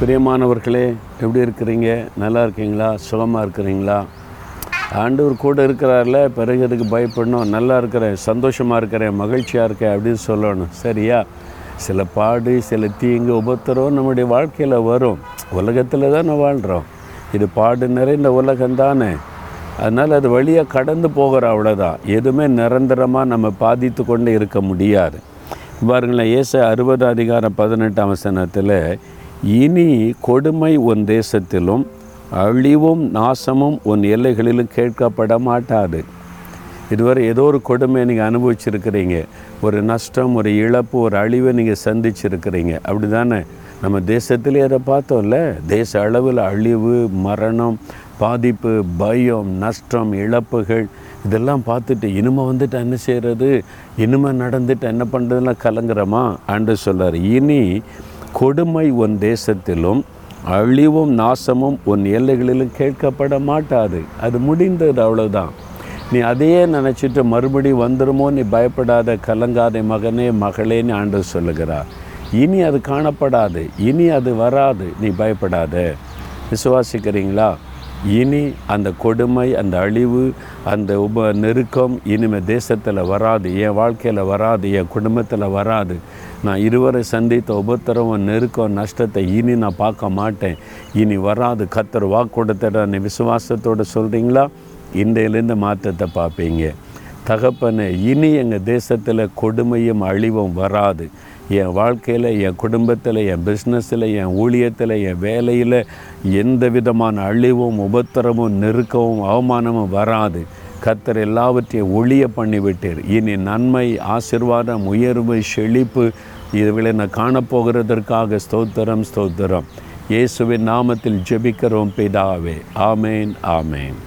பிரியமானவர்களே எப்படி இருக்கிறீங்க? நல்லா இருக்கீங்களா? சுகமாக இருக்கிறீங்களா? ஆண்டவர் கூட இருக்கிறார்ல பிறகு அதுக்கு பயப்படணும்? நல்லா இருக்கிறேன் சந்தோஷமாக இருக்கிறேன் மகிழ்ச்சியாக இருக்கேன் அப்படின்னு சொல்லணும். சரியா? சில பாடு சில தீங்கு உபத்திரம் நம்முடைய வாழ்க்கையில் வரும். உலகத்தில் தானே வாழ்கிறோம் இது பாடு நிறைந்த உலகம் தானே அதனால் அது வழியாக கடந்து போகிற அவ்வளோதான் எதுவுமே நிரந்தரமாக நம்ம பாதித்து கொண்டு இருக்க முடியாது. பாருங்களேன் ஏச அறுபது அதிகாரம் பதினெட்டாம் வசனத்தில் இனி கொடுமை உன் தேசத்திலும் அழிவும் நாசமும் உன் எல்லைகளிலும் கேட்கப்பட மாட்டாது. இதுவரை ஏதோ ஒரு கொடுமை நீங்கள் அனுபவிச்சிருக்கிறீங்க. ஒரு நஷ்டம் ஒரு இழப்பு ஒரு அழிவை நீங்கள் சந்திச்சிருக்கிறீங்க. அப்படி தானே நம்ம தேசத்திலே அதை பார்த்தோம்ல. தேச அளவில் அழிவு மரணம் பாதிப்பு பயம் நஷ்டம் இழப்புகள் இதெல்லாம் பார்த்துட்டு இனிமே வந்துட்டு என்ன செய்கிறது இனிமே நடந்துட்டு என்ன பண்ணுறதுலாம் கலங்குறோமா? ஆண்டு சொல்கிறார் இனி கொடுமை உன் தேசத்திலும் அழிவும் நாசமும் உன் எல்லைகளிலும் கேட்கப்பட மாட்டாது. அது முடிந்தது அவ்வளோதான் நீ அதையே நினச்சிட்டு மறுபடியும் வந்துருமோ நீ பயப்படாத கலங்காத மகனே மகளேன்னு ஆண்டு சொல்லுகிறார். இனி அது காணப்படாது இனி அது வராது நீ பயப்படாத. விசுவாசிக்கிறீங்களா? இனி அந்த கொடுமை அந்த அழிவு அந்த உப நெருக்கம் இனிமே தேசத்தில் வராது என் வாழ்க்கையில் வராது என் குடும்பத்தில் வராது. நான் இருவரை சந்தித்த உபத்திரவம் நெருக்கம் நஷ்டத்தை இனி நான் பார்க்க மாட்டேன். இனி வராது. கத்தர் வாக்கு நீ விசுவாசத்தோடு சொல்கிறீங்களா இன்றையிலேருந்து மாற்றத்தை பார்ப்பீங்க. தகப்பனே இனி எங்கள் தேசத்தில் கொடுமையும் அழிவும் வராது. என் வாழ்க்கையில் என் குடும்பத்தில் என் பிஸ்னஸில் என் ஊழியத்தில் என் வேலையில் எந்த விதமான அழிவும் உபத்திரமும் நெருக்கமும் அவமானமும் வராது. கத்தர் எல்லாவற்றையும் ஒளிய பண்ணிவிட்டீர். இனி நன்மை ஆசிர்வாதம் உயர்வு செழிப்பு இதுகளை நான் காணப்போகிறதற்காக ஸ்தோத்திரம் ஸ்தோத்திரம். இயேசுவின் நாமத்தில் ஜெபிக்கிறோம் பிதாவே. ஆமேன் ஆமேன்.